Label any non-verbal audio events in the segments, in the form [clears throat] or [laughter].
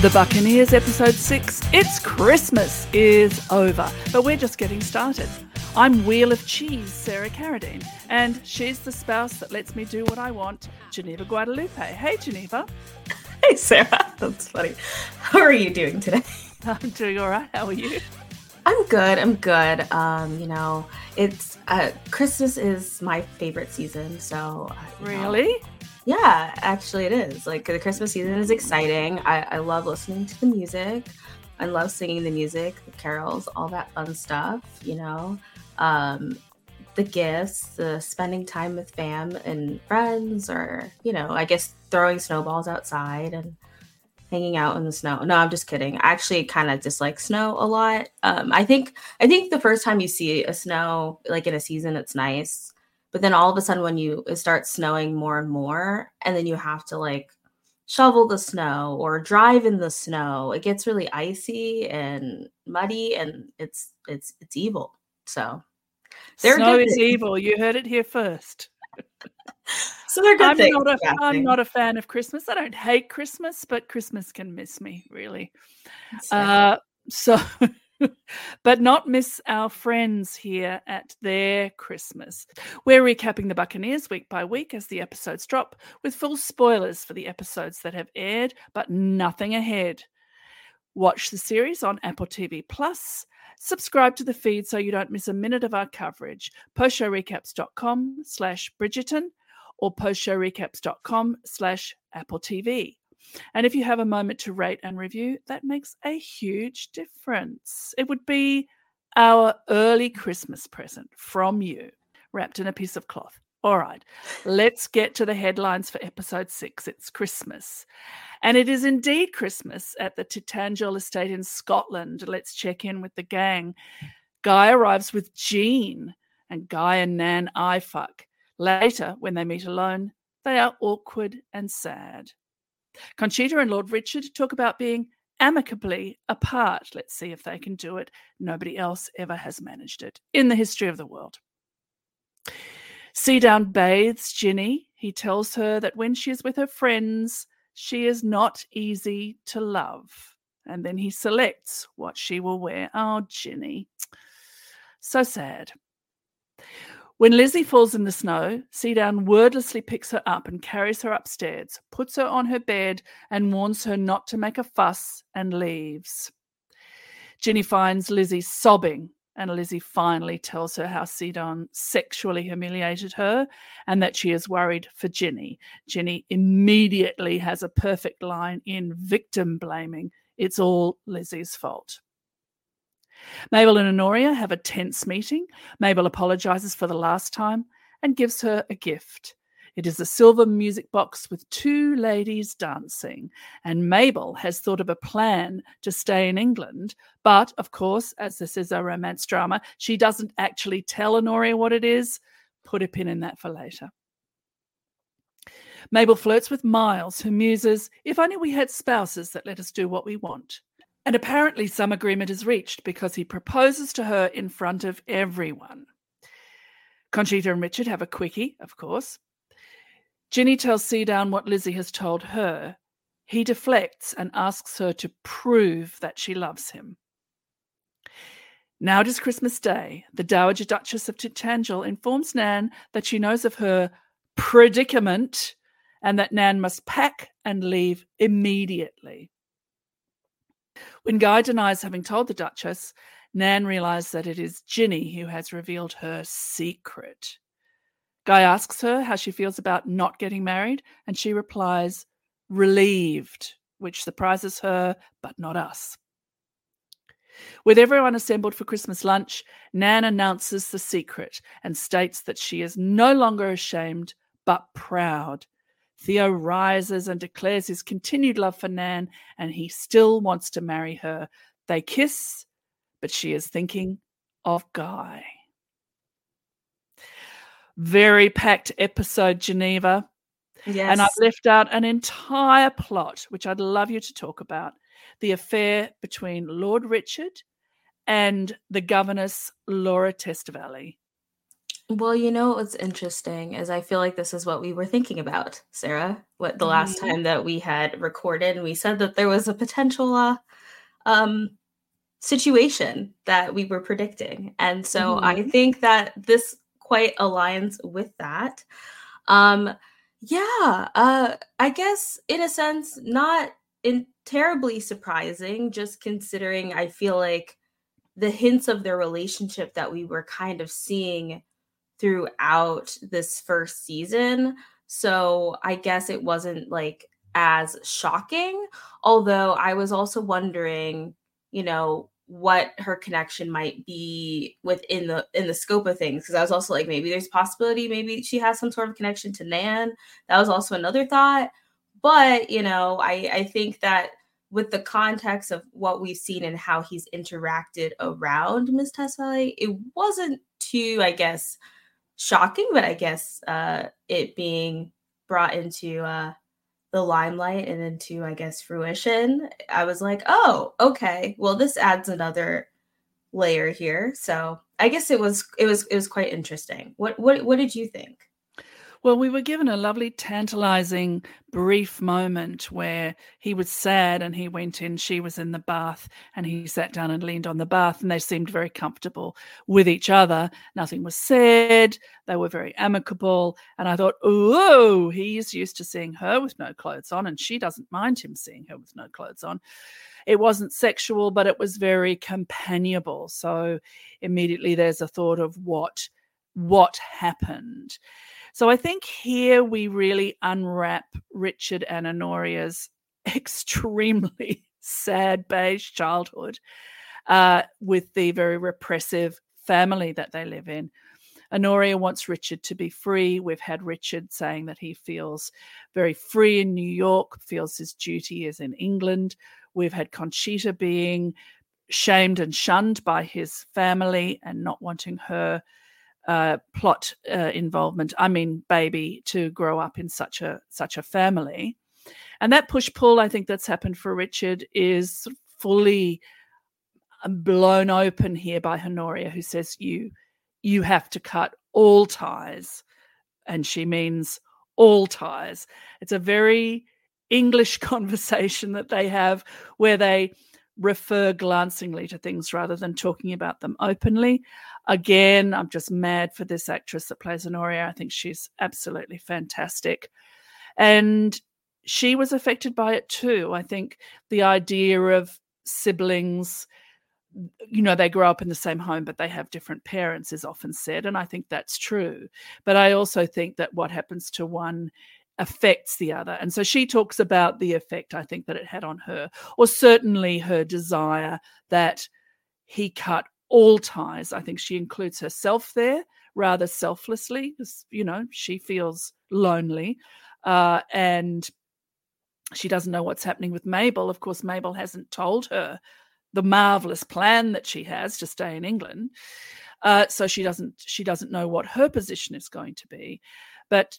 The Buccaneers, episode 6. It's Christmas is over, but we're just getting started. I'm Wheel of Cheese, Sarah Carradine, and she's the spouse that lets me do what I want, Geneva Guadalupe. Hey, Geneva. Hey, Sarah. [laughs] That's funny. How are you doing today? [laughs] I'm doing all right. How are you? I'm good. I'm good. Um, you know, it's uh, Christmas is my favorite season, so uh, really. Know, yeah, actually, it is. Like the Christmas season is exciting. I, I love listening to the music. I love singing the music, the carols, all that fun stuff. You know, um, the gifts, the spending time with fam and friends, or you know, I guess throwing snowballs outside and hanging out in the snow. No, I'm just kidding. I actually kind of dislike snow a lot. Um, I think I think the first time you see a snow like in a season, it's nice but then all of a sudden when you it starts snowing more and more and then you have to like shovel the snow or drive in the snow it gets really icy and muddy and it's it's it's evil. So snow is evil. You heard it here first. [laughs] So they're good I'm things, not, a, I'm not a fan of Christmas. I don't hate Christmas, but Christmas can miss me, really. Uh, so [laughs] [laughs] but not miss our friends here at their Christmas. We're recapping the Buccaneers week by week as the episodes drop, with full spoilers for the episodes that have aired, but nothing ahead. Watch the series on Apple TV Plus. Subscribe to the feed so you don't miss a minute of our coverage. Postshowrecaps.com slash Bridgerton or postshowrecaps.com slash Apple TV. And if you have a moment to rate and review, that makes a huge difference. It would be our early Christmas present from you, wrapped in a piece of cloth. All right, let's get to the headlines for episode six. It's Christmas. And it is indeed Christmas at the Tintagel estate in Scotland. Let's check in with the gang. Guy arrives with Jean, and Guy and Nan eye fuck. Later, when they meet alone, they are awkward and sad. Conchita and Lord Richard talk about being amicably apart. Let's see if they can do it. Nobody else ever has managed it in the history of the world. Seadown bathes Ginny. He tells her that when she is with her friends, she is not easy to love. And then he selects what she will wear. Oh, Ginny. So sad. When Lizzie falls in the snow, Seadown wordlessly picks her up and carries her upstairs, puts her on her bed, and warns her not to make a fuss and leaves. Ginny finds Lizzie sobbing, and Lizzie finally tells her how Seadown sexually humiliated her and that she is worried for Ginny. Ginny immediately has a perfect line in victim blaming. It's all Lizzie's fault. Mabel and Honoria have a tense meeting. Mabel apologizes for the last time and gives her a gift. It is a silver music box with two ladies dancing. And Mabel has thought of a plan to stay in England. But of course, as this is a romance drama, she doesn't actually tell Honoria what it is. Put a pin in that for later. Mabel flirts with Miles, who muses, If only we had spouses that let us do what we want. And apparently, some agreement is reached because he proposes to her in front of everyone. Conchita and Richard have a quickie, of course. Ginny tells Seadown what Lizzie has told her. He deflects and asks her to prove that she loves him. Now it is Christmas Day. The Dowager Duchess of Tintagel informs Nan that she knows of her predicament and that Nan must pack and leave immediately. When Guy denies having told the Duchess, Nan realizes that it is Ginny who has revealed her secret. Guy asks her how she feels about not getting married, and she replies, relieved, which surprises her, but not us. With everyone assembled for Christmas lunch, Nan announces the secret and states that she is no longer ashamed, but proud Theo rises and declares his continued love for Nan, and he still wants to marry her. They kiss, but she is thinking of Guy. Very packed episode, Geneva. Yes. And I've left out an entire plot, which I'd love you to talk about the affair between Lord Richard and the governess Laura Testvalley. Well, you know what's interesting is I feel like this is what we were thinking about, Sarah. What the last Mhm. time that we had recorded, and we said that there was a potential uh, um, situation that we were predicting, and so I Mhm. think that this quite aligns with that. Um, yeah, uh, I guess in a sense, not in terribly surprising, just considering I feel like the hints of their relationship that we were kind of seeing throughout this first season. So I guess it wasn't like as shocking. Although I was also wondering, you know, what her connection might be within the in the scope of things. Because I was also like, maybe there's possibility, maybe she has some sort of connection to Nan. That was also another thought. But you know, I I think that with the context of what we've seen and how he's interacted around Miss Tessai, it wasn't too, I guess, shocking, but I guess uh, it being brought into uh, the limelight and into, I guess, fruition, I was like, oh, okay. Well, this adds another layer here. So I guess it was it was it was quite interesting. What what what did you think? Well, we were given a lovely, tantalizing, brief moment where he was sad and he went in, she was in the bath, and he sat down and leaned on the bath, and they seemed very comfortable with each other. Nothing was said. They were very amicable. And I thought, oh, he's used to seeing her with no clothes on, and she doesn't mind him seeing her with no clothes on. It wasn't sexual, but it was very companionable. So immediately there's a thought of what what happened. So I think here we really unwrap Richard and Honoria's [laughs] extremely [laughs] sad beige childhood uh, with the very repressive family that they live in. Honoria wants Richard to be free. We've had Richard saying that he feels very free in New York, feels his duty is in England. We've had Conchita being shamed and shunned by his family and not wanting her uh, plot uh, involvement. I mean, baby, to grow up in such a such a family. and that push pull I think that's happened for Richard is fully um, blown open here by Honoria, who says you you have to cut all ties, and she means all ties. It's a very English [laughs] conversation that they have where they refer glancingly to things rather than talking about them openly. Again, I'm just mad for this actress that plays Honoria. I think she's absolutely fantastic. And she was affected by it too. I think the idea of siblings, you know, they grow up in the same home, but they have different parents, is often said. And I think that's true. But I also think that what happens to one affects the other. And so she talks about the effect I think that it had on her, or certainly her desire that he cut all ties. I think she includes herself there rather selflessly, because, you know, she feels lonely. Uh, and she doesn't know what's happening with Mabel. Of course, Mabel hasn't told her the marvelous plan that she has to stay in England. Uh, so she doesn't she doesn't know what her position is going to be. But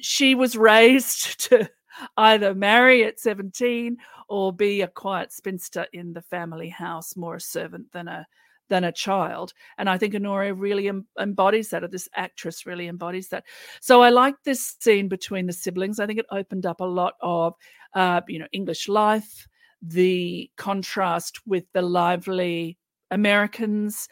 she was raised [laughs] to either marry at 17 or be a quiet spinster in the family house, more a servant than a than a child. And I think Honoria really em- embodies that, or this actress really embodies that. So I like this scene between the siblings. I think it opened up a lot of, uh, you know, English life, the contrast with the lively Americans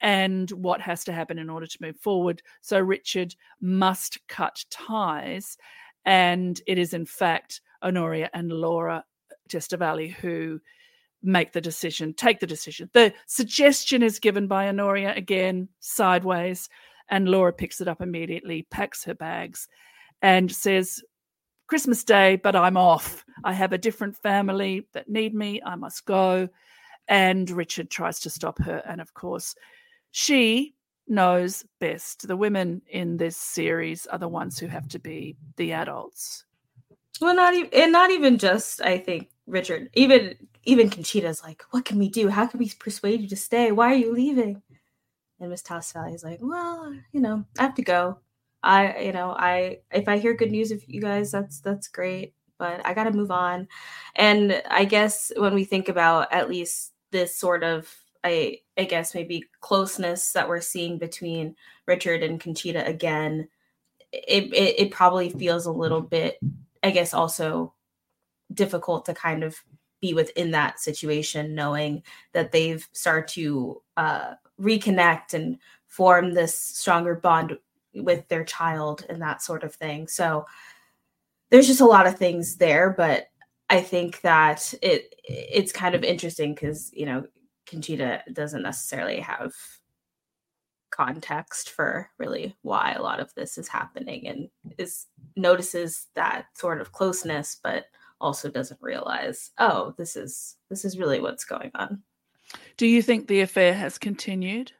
and what has to happen in order to move forward. So Richard must cut ties. And it is, in fact, Honoria and Laura Testvalley who make the decision, take the decision. The suggestion is given by Honoria again, sideways, and Laura picks it up immediately, packs her bags, and says, Christmas Day, but I'm off. I have a different family that need me. I must go. And Richard tries to stop her. And of course, she knows best. The women in this series are the ones who have to be the adults. Well, not even, and not even just. I think Richard, even even Conchita's like, "What can we do? How can we persuade you to stay? Why are you leaving?" And Miss Testvalley is like, "Well, you know, I have to go. I, you know, I if I hear good news of you guys, that's that's great, but I got to move on." And I guess when we think about at least this sort of I I guess maybe closeness that we're seeing between Richard and Conchita again, it, it, it probably feels a little bit, I guess, also difficult to kind of be within that situation, knowing that they've started to uh, reconnect and form this stronger bond with their child and that sort of thing. So there's just a lot of things there, but I think that it it's kind of interesting because you know Conchita doesn't necessarily have context for really why a lot of this is happening and is notices that sort of closeness but also doesn't realize oh this is this is really what's going on. Do you think the affair has continued?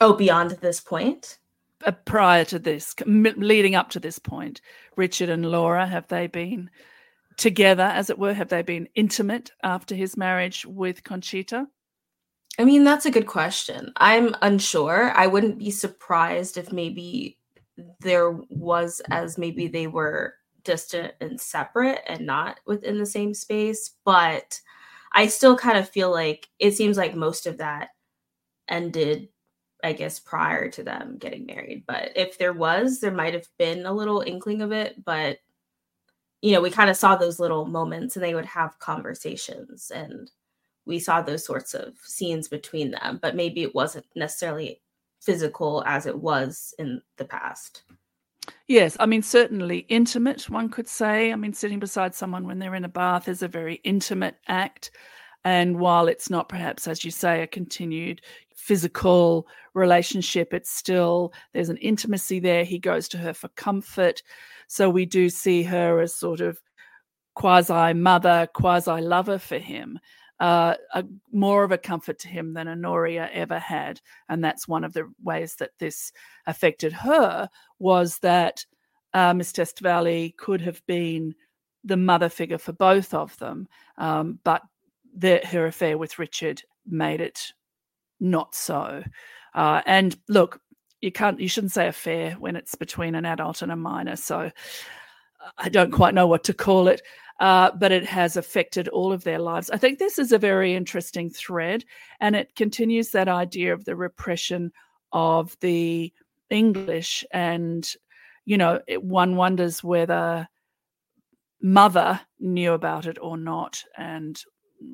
Oh beyond this point? Uh, prior to this leading up to this point richard and laura have they been together, as it were? Have they been intimate after his marriage with Conchita? I mean, that's a good question. I'm unsure. I wouldn't be surprised if maybe there was, as maybe they were distant and separate and not within the same space. But I still kind of feel like it seems like most of that ended, I guess, prior to them getting married. But if there was, there might have been a little inkling of it. But you know, we kind of saw those little moments and they would have conversations and we saw those sorts of scenes between them, but maybe it wasn't necessarily physical as it was in the past. Yes, I mean, certainly intimate, one could say. I mean, sitting beside someone when they're in a bath is a very intimate act. And while it's not perhaps, as you say, a continued physical relationship, it's still, there's an intimacy there. He goes to her for comfort. So we do see her as sort of quasi mother, quasi lover for him. Uh, a, more of a comfort to him than Honoria ever had, and that's one of the ways that this affected her was that uh, Miss Testvalley could have been the mother figure for both of them, um, but the, her affair with Richard made it not so. Uh, and look, you can't you shouldn't say affair when it's between an adult and a minor so I don't quite know what to call it, uh, but it has affected all of their lives. I think this is a very interesting thread, and it continues that idea of the repression of the English. And, you know, it, one wonders whether mother knew about it or not, and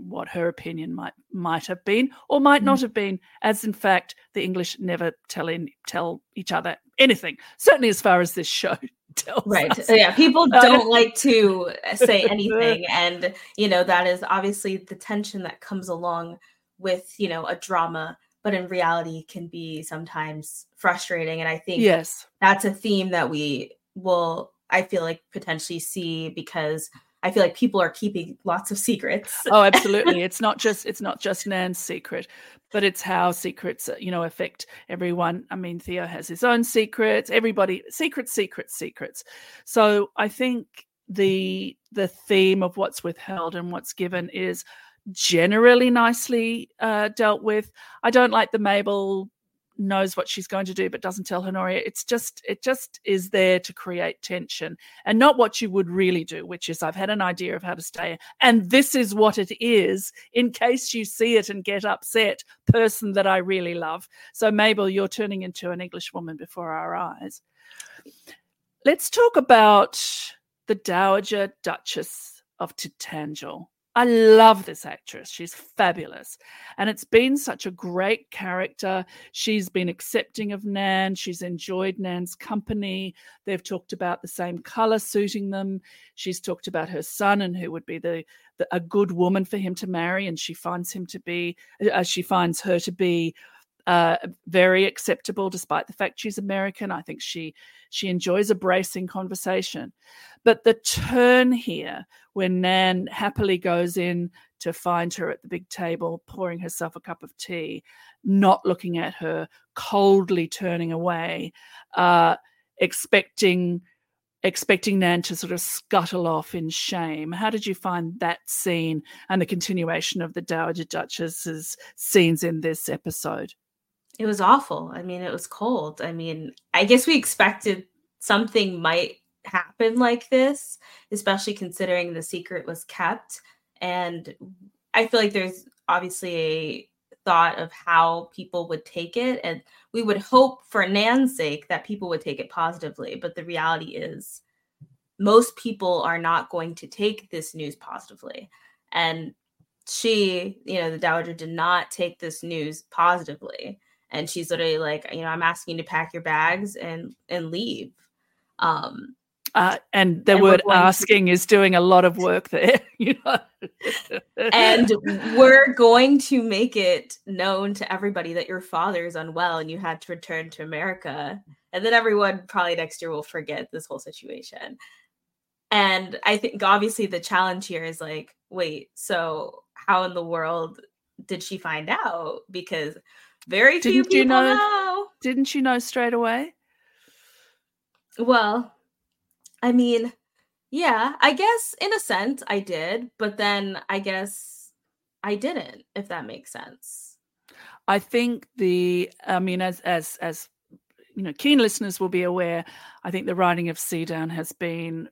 what her opinion might might have been or might not mm. have been as in fact the english never tell in, tell each other anything certainly as far as this show [laughs] tells. right us. yeah people don't like to say [laughs] anything and you know that is obviously the tension that comes along with you know a drama but in reality can be sometimes frustrating and i think yes that's a theme that we will i feel like potentially see because I feel like people are keeping lots of secrets. oh, [laughs] absolutely. It's not just it's not just Nan's secret, but it's how secrets, uh, you know, affect everyone. I mean, Theo has his own secrets. Everybody secrets, secrets, secrets. So I think the the theme of what's withheld and what's given is generally nicely uh, dealt with. I don't like the Mabel knows what she's going to do but doesn't tell Honoria. It's just it just is there to create tension and not what you would really do, which is I've had an idea of how to stay and this is what it is in case you see it and get upset, person that I really love. So Mabel, you're turning into an English woman before our eyes. Let's talk about the Dowager Duchess of Tintagel. I love this actress. She's fabulous. And it's been such a great character. She's been accepting of Nan. She's enjoyed Nan's company. They've talked about the same color suiting them. She's talked about her son and who would be the, the a good woman for him to marry. And she finds him to be, uh, she finds her to be uh, very acceptable despite the fact she's American. I think she she enjoys a bracing conversation. But the turn here, when Nan happily goes in to find her at the big table, pouring herself a cup of tea, not looking at her, coldly turning away, uh, expecting expecting Nan to sort of scuttle off in shame. How did you find that scene and the continuation of the Dowager Duchess's scenes in this episode? It was awful. I mean, it was cold. I mean, I guess we expected something might happen like this, especially considering the secret was kept. And I feel like there's obviously a thought of how people would take it. And we would hope for Nan's sake that people would take it positively. But the reality is, most people are not going to take this news positively. And she, you know, the Dowager did not take this news positively and she's literally like you know i'm asking you to pack your bags and and leave. Um uh, and the and word asking to, is doing a lot of [laughs] work there [laughs] you know? And [laughs] we're going to make it known to everybody that your father is unwell and you had to return to america. And then everyone probably next year will forget this whole situation. And i think obviously the challenge here is like wait so how in the world did she find out? Because very few didn't people you know, know. Didn't you know straight away? Well, I mean, yeah, I guess in a sense I did, but then I guess I didn't, if that makes sense. I think the I mean as as as you know, keen listeners will be aware, I think the writing of Seadown has been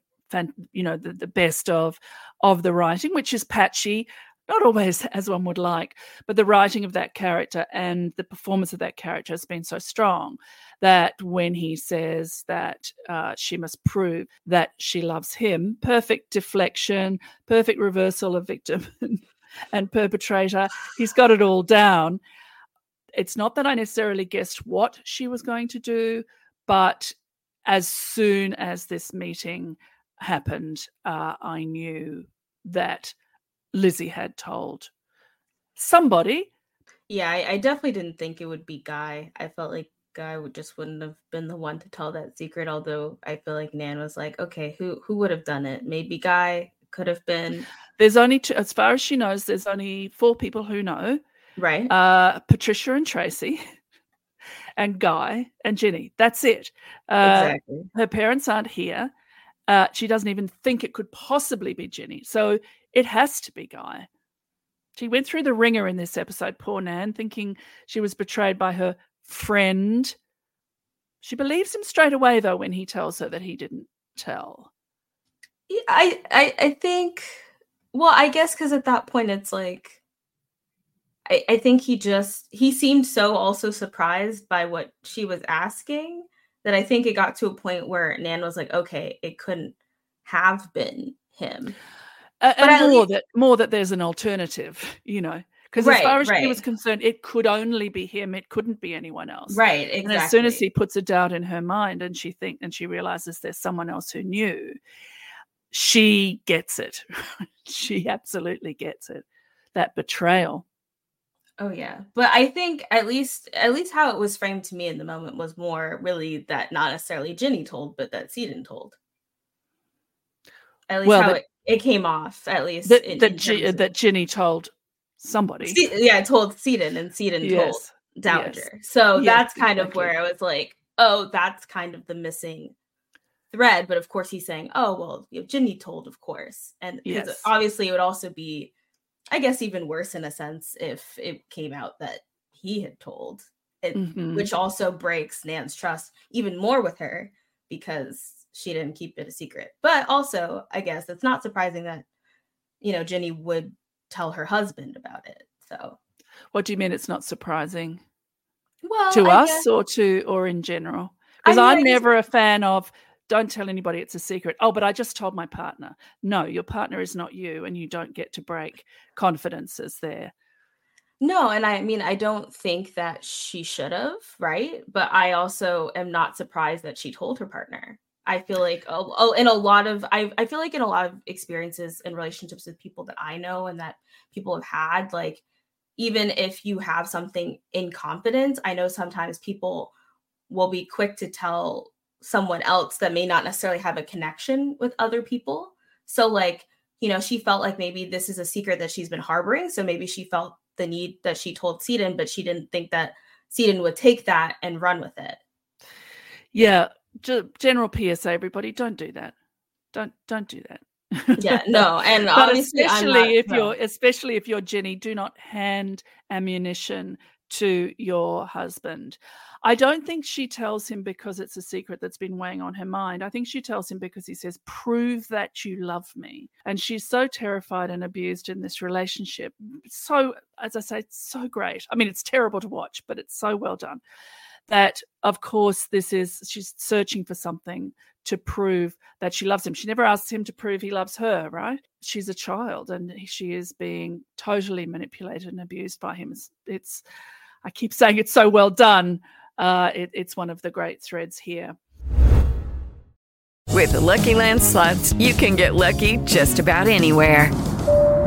you know the, the best of of the writing which is patchy not always [laughs] as one would like, but the writing of that character and the performance of that character has been so strong that when he says that uh, she must prove that she loves him, perfect deflection, perfect reversal of victim [laughs] and perpetrator, he's got it all down. It's not that I necessarily guessed what she was going to do, but as soon as this meeting happened, uh, I knew that Lizzie had told somebody. Yeah, I, I, definitely didn't think it would be Guy. I felt like Guy would just wouldn't have been the one to tell that secret. Although I feel like Nan was like, okay, who who would have done it? Maybe Guy could have been. There's only two, as far as she knows. There's only four people who know. Right. Uh, Patricia and Tracy. [laughs] And Guy and Ginny. That's it. Uh, exactly. Her parents aren't here. Uh, she doesn't even think it could possibly be Ginny. So it has to be Guy. She went through the ringer in this episode, poor Nan, thinking she was betrayed by her friend. She believes him straight away, though, when he tells her that he didn't tell. Yeah, I I I think well, I guess because at that point it's like I, I think he just he seemed so also surprised by what she was asking that I think it got to a point where Nan was like, okay, it couldn't have been him. Uh, and more that more that there's an alternative, you know. Because right, as far as right. she was concerned, it could only be him. It couldn't be anyone else. Right. Exactly. And as soon as he puts a doubt in her mind and she think and she realizes there's someone else who knew, she gets it. [laughs] she absolutely gets it. That betrayal. Oh yeah. But I think at least at least how it was framed to me in the moment was more really that not necessarily Ginny told, but that Seadown told. At least well, how it, it, came off, at least. That in, that, in G- that Ginny told somebody. C- yeah, told Seadown and Seadown yes. told Dowager. Yes. So yes, that's kind exactly. of where I was like, oh, that's kind of the missing thread. But of course he's saying, oh, well, you know, Ginny told, of course. And yes. obviously it would also be I guess even worse in a sense if it came out that he had told it, mm-hmm. which also breaks Nan's trust even more with her because she didn't keep it a secret. But also, I guess it's not surprising that you know Ginny would tell her husband about it. So, what do you mean it's not surprising? Well, to I us guess, or to or in general? Because I'm never a fan of don't tell anybody it's a secret. Oh, but I just told my partner. No, your partner is not you, and you don't get to break confidences there. No, and I mean, I don't think that she should have, right? But I also am not surprised that she told her partner. I feel like oh, in a lot of I, I feel like in a lot of experiences and relationships with people that I know and that people have had, like even if you have something in confidence, I know sometimes people will be quick to tell someone else that may not necessarily have a connection with other people. So, like, you know, she felt like maybe this is a secret that she's been harboring. So maybe she felt the need that she told Seadown, but she didn't think that Seadown would take that and run with it. Yeah. General PSA, everybody, don't do that. Don't don't do that. yeah, no, [laughs] and especially not, if no. you're especially if you're Ginny, do not hand ammunition to your husband. I don't think she tells him because it's a secret that's been weighing on her mind. I think she tells him because he says, Prove that you love me. And she's so terrified and abused in this relationship. So, as I say, it's so great. I mean, it's terrible to watch, but it's so well done. That, of course, this is, she's searching for something to prove that she loves him. She never asks him to prove he loves her, right? She's a child and she is being totally manipulated and abused by him. It's, it's I keep saying it's so well done, uh, it, it's one of the great threads here. With the Lucky Land slots, you can get lucky just about anywhere.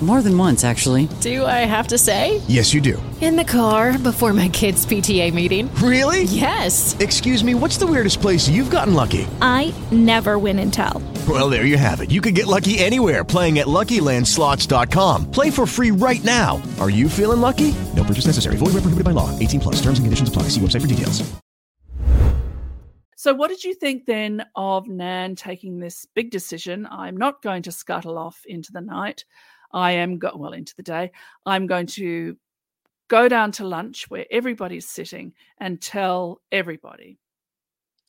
More than once, actually. Do I have to say? Yes, you do. In the car before my kids' PTA meeting. Really? Yes. Excuse me, what's the weirdest place you've gotten lucky? I never win and tell. Well, there you have it. You can get lucky anywhere playing at LuckyLandSlots.com. Play for free right now. Are you feeling lucky? No purchase necessary. Void where prohibited by law. 18 plus. Terms and conditions apply. See website for details. So, what did you think then of Nan taking this big decision? I'm not going to scuttle off into the night. I am go- well into the day. I'm going to go down to lunch where everybody's sitting and tell everybody.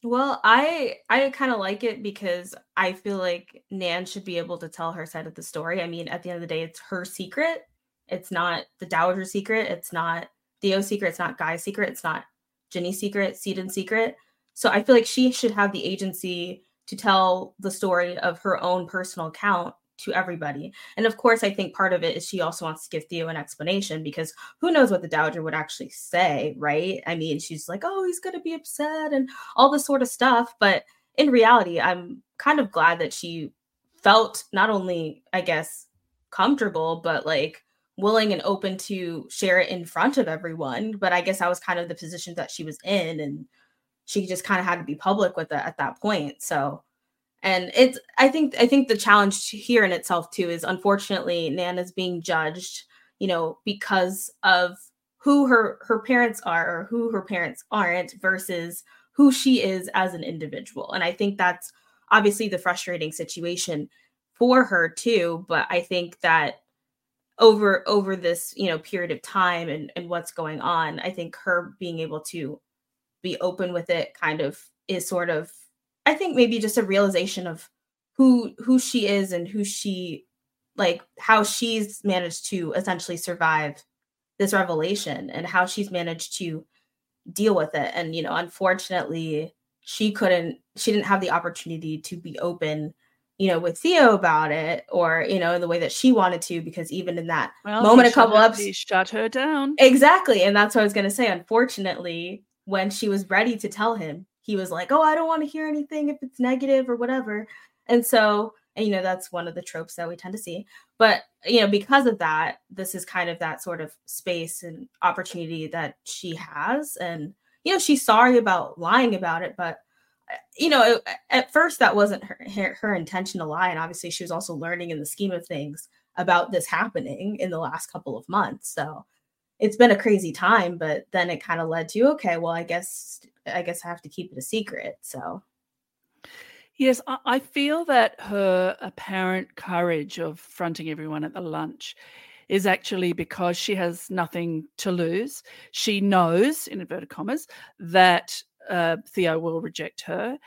Well, I I kind of like it because I feel like Nan should be able to tell her side of the story. I mean, at the end of the day, it's her secret. It's not the Dowager secret. It's not Theo's secret. It's not Guy's secret. It's not Ginny's secret. Seadown's secret. So I feel like she should have the agency to tell the story of her own personal account to everybody. And of course, I think part of it is she also wants to give Theo an explanation because who knows what the Dowager would actually say, right? I mean, she's like, oh, he's going to be upset and all this sort of stuff. But in reality, I'm kind of glad that she felt not only, I guess, comfortable, but like willing and open to share it in front of everyone. But I guess I was kind of the position that she was in. And she just kind of had to be public with it at that point. So and it's I think I think the challenge here in itself too is unfortunately Nana's being judged, you know, because of who her her parents are or who her parents aren't versus who she is as an individual. And I think that's obviously the frustrating situation for her too, but I think that over over this, you know, period of time and and what's going on, I think her being able to be open with it kind of is sort of I think maybe just a realization of who who she is and who she like how she's managed to essentially survive this revelation and how she's managed to deal with it. And you know unfortunately she couldn't she didn't have the opportunity to be open you know with theo about it or you know in the way that she wanted to because even in that well, moment a couple ups shut her down. Exactly and that's what i was going to say. Unfortunately when she was ready to tell him he was like oh i don't want to hear anything if it's negative or whatever. And so and you know that's one of the tropes that we tend to see. But you know because of that this is kind of that sort of space and opportunity that she has. And you know she's sorry about lying about it but uh, you know it, at first that wasn't her, her, her intention to lie. And obviously she was also learning in the scheme of things about this happening in the last couple of months. So it's been a crazy time but then it kind of led to okay well i guess i guess i have to keep it a secret so Yes, I feel that her apparent courage of fronting everyone at the lunch is actually because she has nothing to lose. She knows, in inverted commas, that uh, Theo will reject her.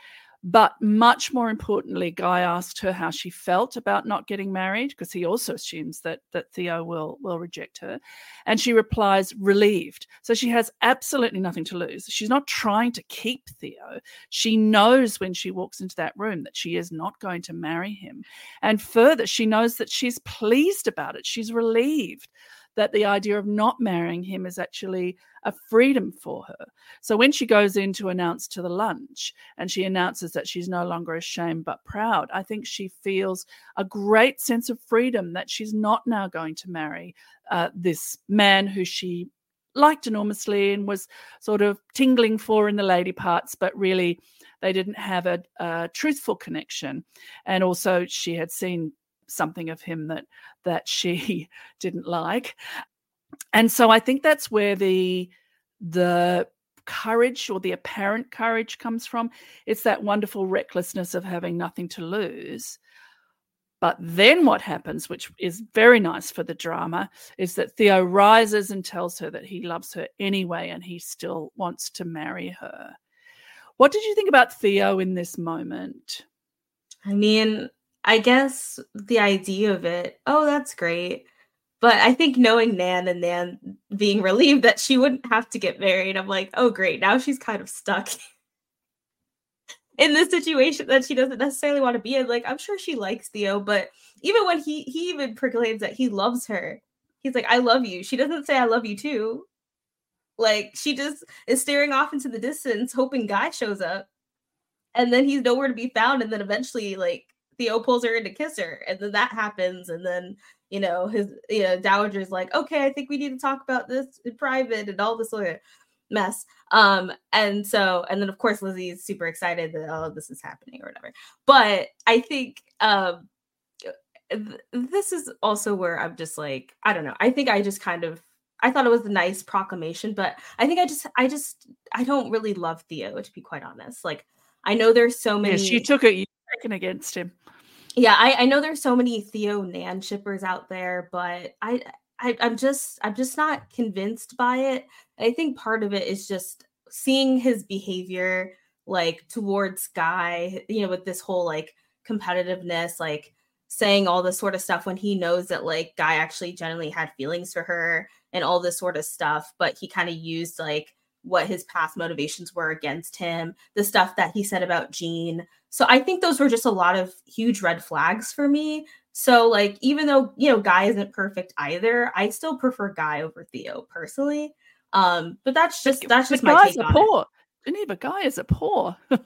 But much more importantly, Guy asked her how she felt about not getting married because he also assumes that that Theo will will reject her, and she replies relieved. So she has absolutely nothing to lose. She's not trying to keep Theo. She knows when she walks into that room that she is not going to marry him, and further, she knows that she's pleased about it. She's relieved that the idea of not marrying him is actually a freedom for her. So when she goes in to announce to the lunch and she announces that she's no longer ashamed but proud, I think she feels a great sense of freedom that she's not now going to marry uh, this man who she liked enormously and was sort of tingling for in the lady parts, but really they didn't have a, a truthful connection. And also, she had seen something of him that that she [laughs] didn't like. And so i think that's where the the courage or the apparent courage comes from. It's that wonderful recklessness of having nothing to lose. But then what happens which is very nice for the drama is that theo rises and tells her that he loves her anyway and he still wants to marry her. What did you think about theo in this moment? I mean I guess the idea of it, oh, that's great. But I think knowing Nan and Nan being [laughs] relieved that she wouldn't have to get married, I'm like, oh, great. Now she's kind of stuck [laughs] in this situation that she doesn't necessarily want to be in. Like, I'm sure she likes Theo, but even when he he even proclaims that he loves her, he's like, I love you. She doesn't say I love you too. Like she just is staring off into the distance, hoping Guy shows up. And then he's nowhere to be found. And then eventually, like, Theo pulls her in to kiss her, and then that happens, and then you know his you know dowager's like, okay, I think we need to talk about this in private and all this other mess. Um, and so and then of course Lizzie's super excited that all oh this is happening or whatever. But I think um th- this is also where I'm just like I don't know. I think I just kind of I thought it was a nice proclamation, but I think I just I just I don't really love Theo to be quite honest. Like I know there's so many. Yes, you took it taken against him. Yeah, I, I know there's so many Theo Nan shippers out there, but I, I I'm just I'm just not convinced by it. I think part of it is just seeing his behavior like towards Guy, you know, with this whole like competitiveness, like saying all this sort of stuff when he knows that like Guy actually generally had feelings for her and all this sort of stuff, but he kind of used like what his past motivations were against him, the stuff that he said about Jean. So I think those were just a lot of huge red flags for me. So like even though, you know, Guy isn't perfect either, I still prefer Guy over Theo personally. Um, but that's just that's just my take on poor. it. Geneva Guy is a poor. [laughs]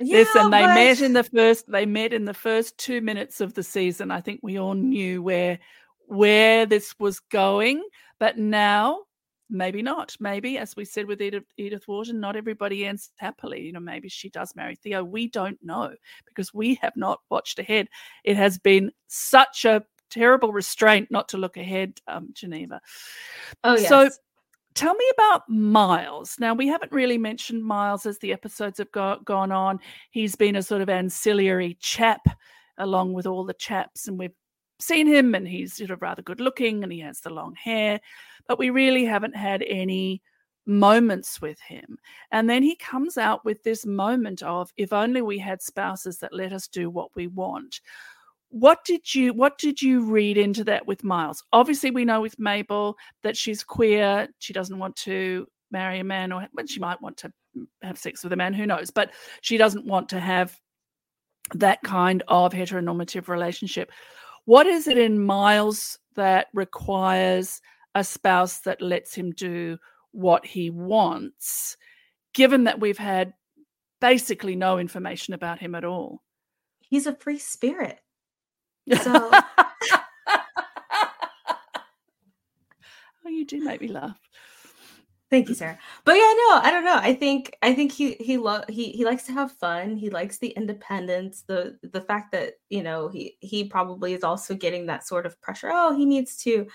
Yeah, Listen, they but... met in the first. They met in the first two minutes of the season. I think we all knew where where this was going. But now maybe not. Maybe, as we said with Edith, Edith Wharton, not everybody ends happily. You know, maybe she does marry Theo. We don't know because we have not watched ahead. It has been such a terrible restraint not to look ahead, um, Geneva. Oh, yes. So tell me about Miles. Now, we haven't really mentioned Miles as the episodes have go- gone on. He's been a sort of ancillary chap along with all the chaps, and we've seen him, and he's sort of rather good looking, and he has the long hair, but we really haven't had any moments with him. And then he comes out with this moment of if only we had spouses that let us do what we want. What did you what did you read into that with Miles? Obviously we know with Mabel that she's queer, she doesn't want to marry a man or well, she might want to have sex with a man, who knows, but she doesn't want to have that kind of heteronormative relationship. What is it in Miles that requires a spouse that lets him do what he wants, given that we've had basically no information about him at all? He's a free spirit. So [laughs] Oh, you do make me laugh. Thank you, Sarah. But yeah, no, I don't know. I think I think he he lo- he he likes to have fun. He likes the independence. The the fact that you know he he probably is also getting that sort of pressure. Oh, he needs to,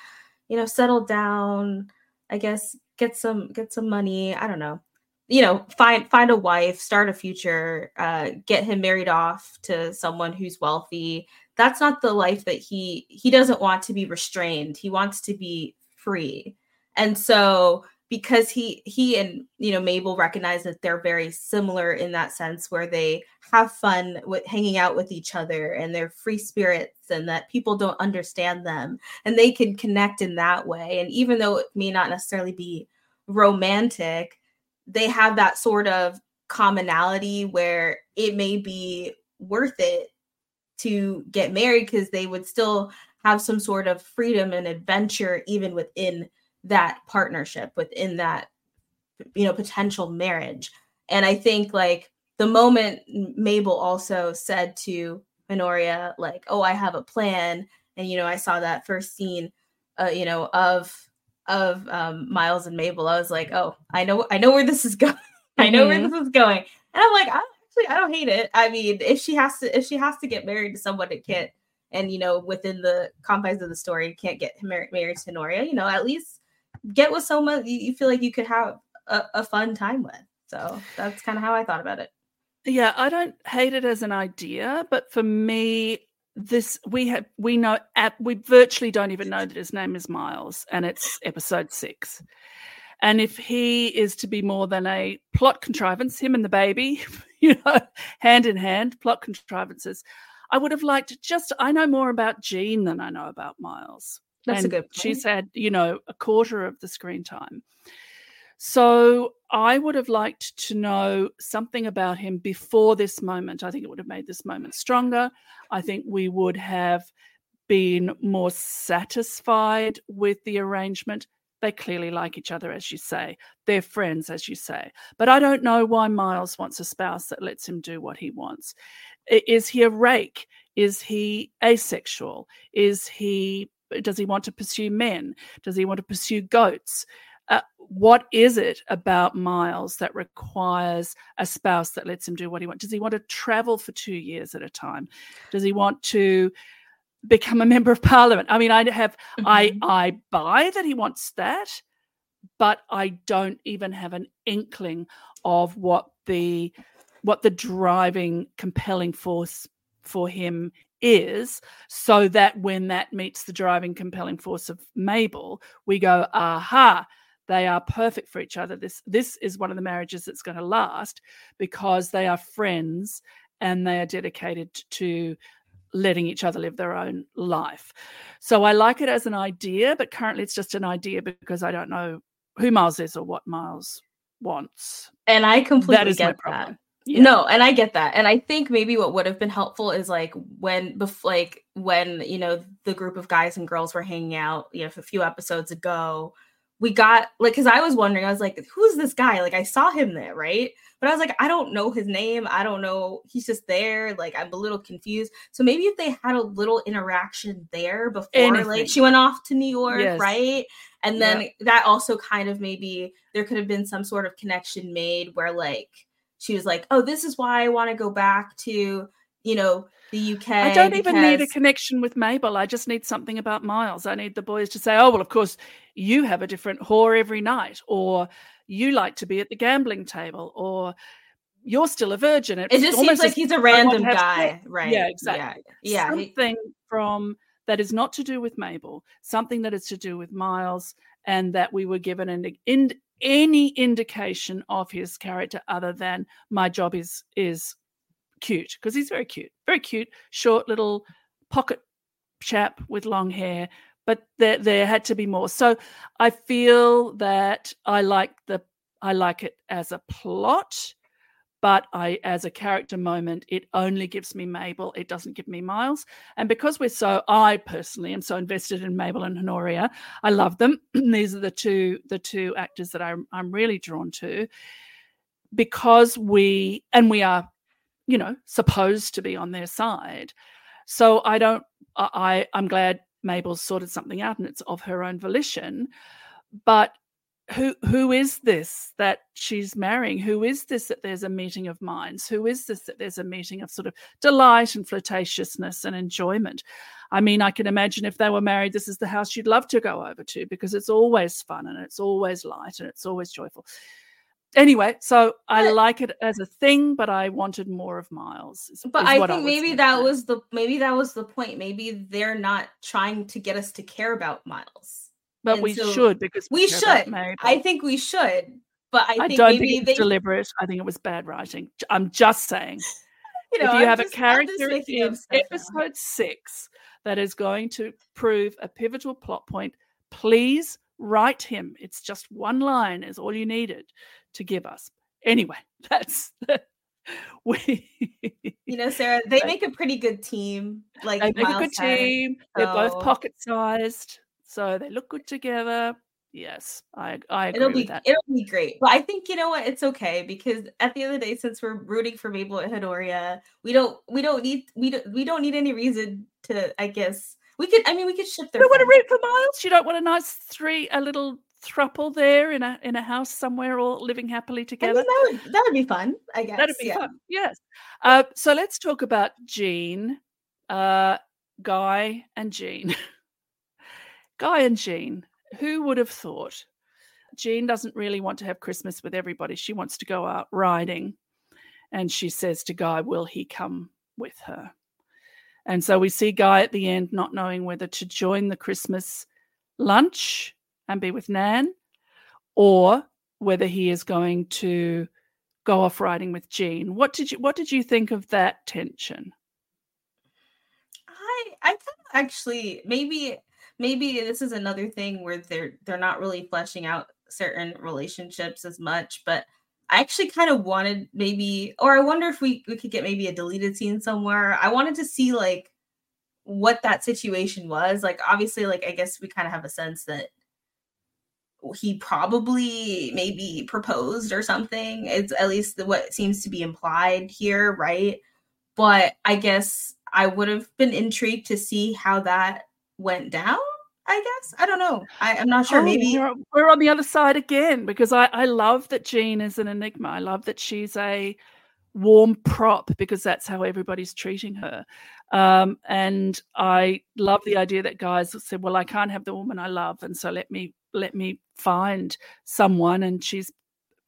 you know, settle down. I guess get some get some money. I don't know. You know, find find a wife, start a future, uh, get him married off to someone who's wealthy. That's not the life that he he doesn't want to be restrained. He wants to be free. And so because he he and you know Mabel recognize that they're very similar in that sense where they have fun with hanging out with each other and they're free spirits and that people don't understand them and they can connect in that way. And even though it may not necessarily be romantic they have that sort of commonality where it may be worth it to get married because they would still have some sort of freedom and adventure even within that partnership within that you know potential marriage. And i think like the moment mabel also said to Honoria like oh i have a plan and you know i saw that first scene uh, you know of of um, miles and mabel i was like oh i know i know where this is [laughs] going i know where Mhm. this is going. And i'm like I, actually i don't hate it. I mean if she has to if she has to get married to someone that can't and you know within the confines of the story can't get mar- married to Honoria, you know at least get with someone you, feel like you could have a, a fun time with. So that's kind of how I thought about it. Yeah, I don't hate it as an idea, but for me, this we have we know at we virtually don't even know that his name is Miles, and it's episode six. And if he is to be more than a plot contrivance, him and the baby, [laughs] you know, hand in hand, plot contrivances, I would have liked just I know more about Jean than I know about Miles. That's a And good She's had, you know, a quarter of the screen time. So I would have liked to know something about him before this moment. I think it would have made this moment stronger. I think we would have been more satisfied with the arrangement. They clearly like each other, as you say. They're friends, as you say. But I don't know why Miles wants a spouse that lets him do what he wants. Is he a rake? Is he asexual? Is he does he want to pursue men? Does he want to pursue goats? Uh, what is it about Miles that requires a spouse that lets him do what he wants? Does he want to travel for two years at a time? Does he want to become a member of parliament? I mean, I have I I buy that he wants that, but I don't even have an inkling of what the what the driving compelling force for him is so that when that meets the driving compelling force of Mabel we go aha they are perfect for each other. This this is one of the marriages that's going to last because they are friends and they are dedicated to letting each other live their own life. So i like it as an idea but currently it's just an idea because i don't know who miles is or what miles wants. And I completely that is my get that. Yeah. No, and I get that. And I think maybe what would have been helpful is like when bef- like when, you know, the group of guys and girls were hanging out, you know, a few episodes ago we got like because I was wondering, I was like, who's this guy? Like I saw him there, right? But I was like, I don't know his name. I don't know. He's just there. Like I'm a little confused. So maybe if they had a little interaction there before, Anything. like she went off to New York, Yes. right? And then Yep. that also kind of maybe there could have been some sort of connection made where like she was like, oh, this is why I want to go back to you know the UK. I don't even need a connection with Mabel. I just need something about Miles. I need the boys to say, "Oh, well, of course, you have a different whore every night," or "You like to be at the gambling table," or "You're still a virgin." It just seems like he's a if I want random guy, right? Yeah, Yeah, exactly. yeah, he- something from that is not to do with Mabel, something that is to do with Miles, and that we were given an in, any indication of his character other than my job is is cute because he's very cute, very cute, short little pocket chap with long hair. But there, there had to be more. So I feel that I like the, I like it as a plot, but I, as a character moment, it only gives me Mabel. It doesn't give me Miles. And because we're so, I personally am so invested in Mabel and Honoria. I love them. [clears throat] These are the two, the two actors that I'm, I'm really drawn to because we, and we are you know supposed to be on their side so i don't i i'm glad mabel's sorted something out and it's of her own volition but who who is this that she's marrying who is this that there's a meeting of minds who is this that there's a meeting of sort of delight and flirtatiousness and enjoyment i mean i can imagine if they were married this is the house you'd love to go over to because it's always fun and it's always light and it's always joyful anyway so i like it as a thing but i wanted more of miles is- But is I think was maybe that at. was the maybe that was the point. Maybe they're not trying to get us to care about Miles. But And we so- should because we should. I think we should. But I, I, think don't maybe think they deliberate. I think it was bad writing. I'm just saying. [laughs] You know, if you I'm have just- a character in now. episode six that is going to prove a pivotal plot point, please write him. It's just one line is all you needed to give us. Anyway, [laughs] that's [laughs] we. you know, Sarah, they make a pretty good team. Like They make a Miles good had, team. They're both pocket sized, so they look good together. Yes, I I agree It'll with be that. it'll be great. But I think you know what? It's okay because at the end of the day, since we're rooting for Mabel and Honoria, we don't we don't need we don't we don't need any reason to. I guess we could. I mean, we could ship their. You don't want to root for Miles. You don't want a nice three, a little thruple there in a in a house somewhere, all living happily I together. mean, that would that would be fun. I guess That'd be yeah. fun. Yes. Uh, so let's talk about Jean, uh, Guy, and Jean. [laughs] Guy and Jean. Who would have thought? Jean doesn't really want to have Christmas with everybody. She wants to go out riding, and she says to Guy, "Will he come with her?" And so we see Guy at the end not knowing whether to join the Christmas lunch and be with Nan, or whether he is going to go off riding with Jean. What did you what did you think of that tension? I I of actually maybe maybe this is another thing where they're they're not really fleshing out certain relationships as much, but I actually kind of wanted maybe or I wonder if we we could get maybe a deleted scene somewhere. I wanted to see like what that situation was. Like obviously like I guess we kind of have a sense that he probably maybe proposed or something. It's at least what seems to be implied here, right? But I guess I would have been intrigued to see how that went down. I guess I don't know. I, I'm not sure. Oh, Maybe we're, we're on the other side again because I, I love that Jean is an enigma. I love that she's a warm prop because that's how everybody's treating her. Um, and I love the idea that guys said, "Well, I can't have the woman I love, and so let me let me find someone." And she's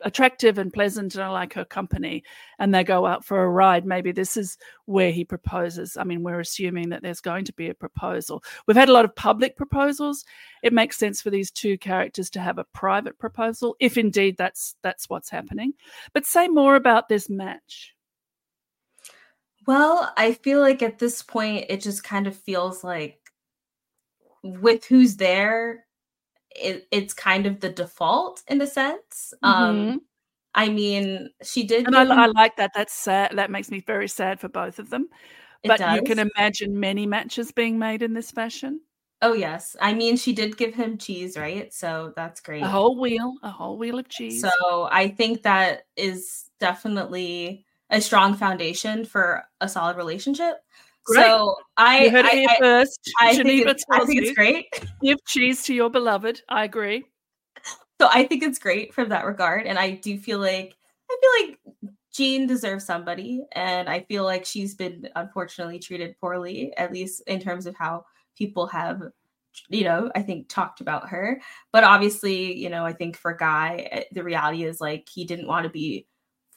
attractive and pleasant, and I like her company. And they go out for a ride. Maybe this is where he proposes. I mean, we're assuming that there's going to be a proposal. We've had a lot of public proposals. It makes sense for these two characters to have a private proposal, if indeed that's that's what's happening. But say more about this match. Well, I feel like at this point, it just kind of feels like with who's there, it, it's kind of the default in a sense. Mhm. Um, I mean, she did. And I, I like that. That's sad. That makes me very sad for both of them. But you can imagine many matches being made in this fashion. Oh yes, I mean she did give him cheese, right? So that's great. A whole wheel, a whole wheel of cheese. So I think that is definitely a strong foundation for a solid relationship. Great. So I you heard it I, here first. I think, Geneva it's, I think it's great. Give cheese to your beloved. I agree. So I think it's great from that regard, and I do feel like I feel like Jean deserves somebody, and I feel like she's been unfortunately treated poorly, at least in terms of how people have, you know, I think talked about her. But obviously, you know, I think for Guy, eh, the reality is like he didn't want to be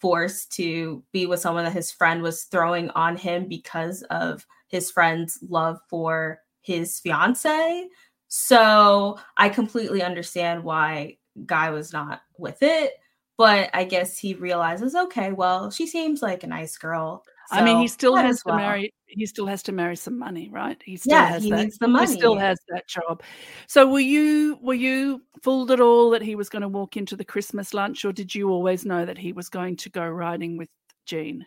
forced to be with someone that his friend was throwing on him because of his friend's love for his fiance. So I completely understand why Guy was not with it. But I guess he realizes, okay, well, she seems like a nice girl. I mean, he still has as to marry. He still has to marry some money, right? He still Yeah, has he that. needs the He still has that job. So, were you were you fooled at all that he was going to walk into the Christmas lunch, or did you always know that he was going to go riding with Jean?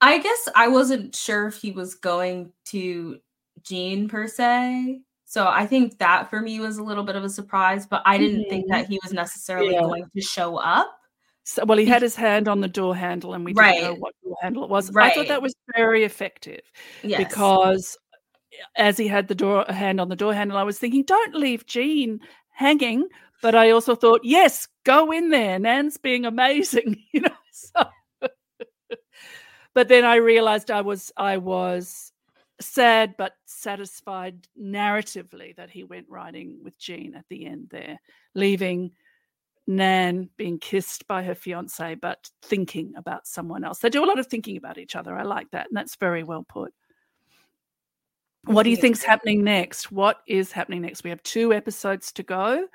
I guess I wasn't sure if he was going to Jean per se. So I think that for me was a little bit of a surprise, but I didn't think Mhm. that he was necessarily Yeah. going to show up. So, well, he had his hand on the door handle, and we didn't know what door handle it was. I thought that was very effective Yes. because eh, as he had the door hand on the door handle, I was thinking, "Don't leave Jean hanging." But I also thought, "Yes, go in there." Nan's being amazing, [laughs] you know. So, but then I realized I was I was sad but satisfied narratively that he went riding with Jean at the end there, leaving Nan being kissed by her fiance, but thinking about someone else. They do a lot of thinking about each other. I like that. And that's very well put. What do you think think's happening next? What is happening next? We have two episodes to go.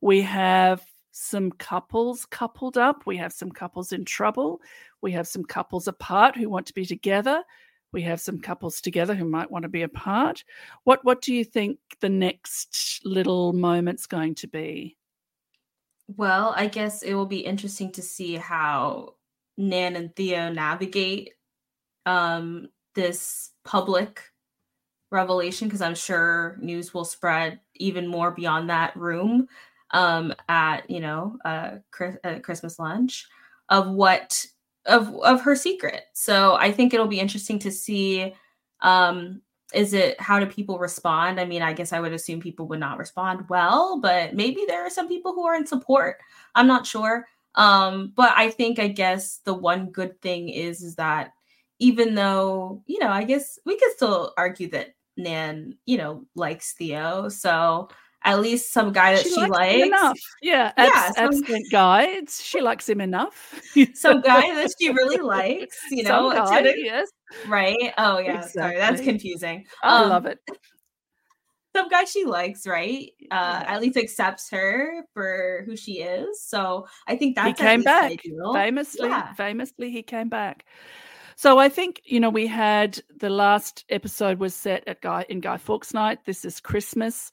We have some couples coupled up. We have some couples in trouble. We have some couples apart who want to be together. We have some couples together who might want to be apart. What what do you think the next little moment's going to be? Well, I guess it will be interesting to see how Nan and Theo navigate um, this public revelation because I'm sure news will spread even more beyond that room um, at you know uh, Chris, uh, Christmas lunch of what of of her secret. So I think it'll be interesting to see um, is it how do people respond? I mean, I guess I would assume people would not respond well, but maybe there are some people who are in support. I'm not sure. Um, but I think I guess the one good thing is is that even though, you know, I guess we could still argue that Nan, you know, likes Theo. So at least some guy that she, likes likes. enough. Yeah, Yeah, abs- some- [laughs] guy. It's, she likes him enough. some [laughs] guy that she really likes, you know, to guy, the- yes. right? Oh yeah, sorry, that's confusing. I Um, love it. [laughs] some guy she likes, right? Uh, at least accepts her for who she is. So I think that's he came back ideal. famously Yeah. famously he came back so i think you know we had the last episode was set at guy in guy fawkes night this is christmas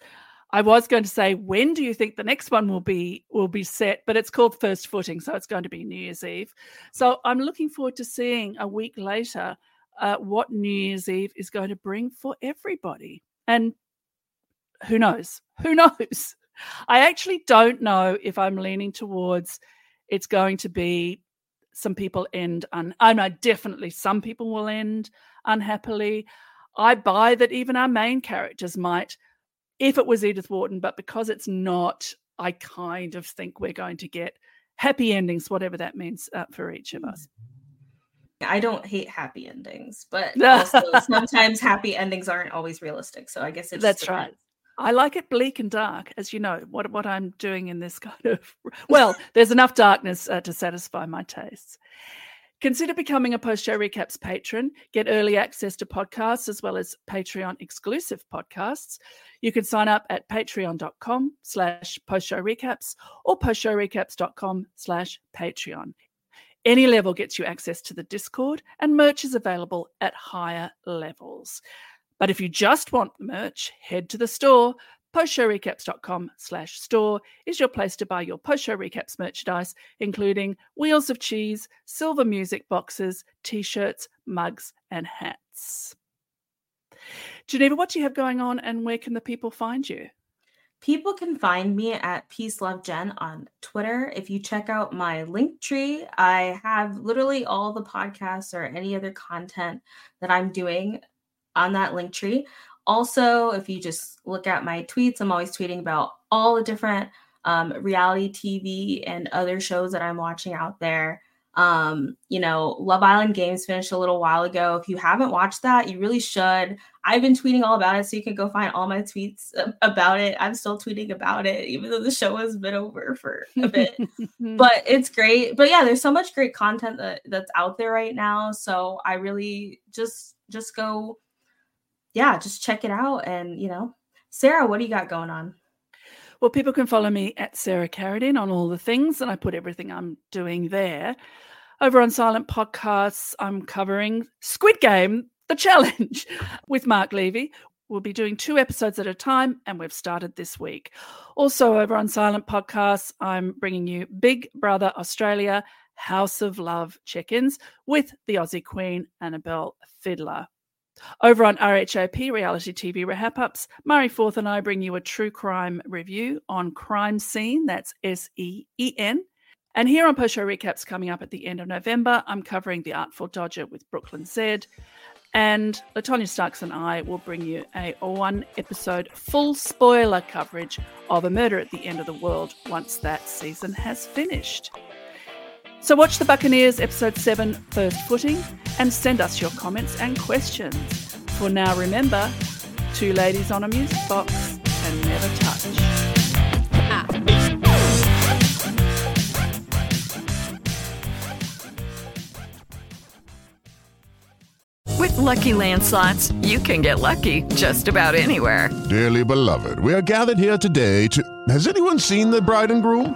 i was going to say when do you think the next one will be will be set? But it's called first footing so it's going to be new year's eve. So i'm looking forward to seeing a week later uh, what new year's eve is going to bring for everybody. And who knows? Who [laughs] knows? I actually don't know if i'm leaning towards it's going to be some people end un I know definitely some people will end unhappily. I buy that even our main characters might, if it was Edith Wharton, but because it's not, I kind of think we're going to get happy endings, whatever that means uh, for each of us. I don't hate happy endings, but [laughs] also sometimes happy endings aren't always realistic. So I guess it's That's right. I like it bleak and dark, as you know. What what I'm doing in this kind of [laughs] well, there's enough darkness uh, to satisfy my tastes. Consider becoming a post show recaps patron. Get early access to podcasts as well as Patreon exclusive podcasts. You can sign up at patreon.com slash post show recaps or postshowrecaps.com slash Patreon. Any level gets you access to the Discord, and merch is available at higher levels. But if you just want merch, head to the store. Postshowrecaps.com slash store is your place to buy your post show recaps merchandise, including wheels of cheese, silver music boxes, t shirts, mugs, and hats. Geneva, what do you have going on and where can the people find you? People can find me at Peace Love Jen on Twitter. If you check out my link tree, I have literally all the podcasts or any other content that I'm doing on that link tree. Also, if you just look at my tweets, I'm always tweeting about all the different um, reality TV and other shows that I'm watching out there. Um, you know, Love Island Games finished a little while ago. If you haven't watched that, you really should. I've been tweeting all about it, so you can go find all my tweets about it. I'm still tweeting about it, even though the show has been over for a bit. [laughs] but it's great. But yeah, there's so much great content that, that's out there right now. So I really just just go, yeah, just check it out. And you know, Sarah, what do you got going on? Well, people can follow me at Sarah Carradine on all the things, and I put everything I'm doing there. Over on Silent Podcasts, I'm covering Squid Game, the challenge [laughs] with Mark Levy. We'll be doing two episodes at a time, and we've started this week. Also, over on Silent Podcasts, I'm bringing you Big Brother Australia House of Love check ins with the Aussie Queen, Annabelle Fiddler. Over on RHAP Reality TV Wrap Ups, Murray Forth and I bring you a true crime review on Crime Scene. That's S E E N. And here on Post Show Recaps coming up at the end of November, I'm covering The Artful Dodger with Brooklyn Zed. And Latonya Starks and I will bring you a one episode full spoiler coverage of A Murder at the End of the World once that season has finished. So watch the Buccaneers episode 7 First Footing and send us your comments and questions. For now, remember two ladies on a music box and never touch. With Lucky Land slots, you can get lucky just about anywhere. Dearly beloved, we are gathered here today to. Has anyone seen the bride and groom?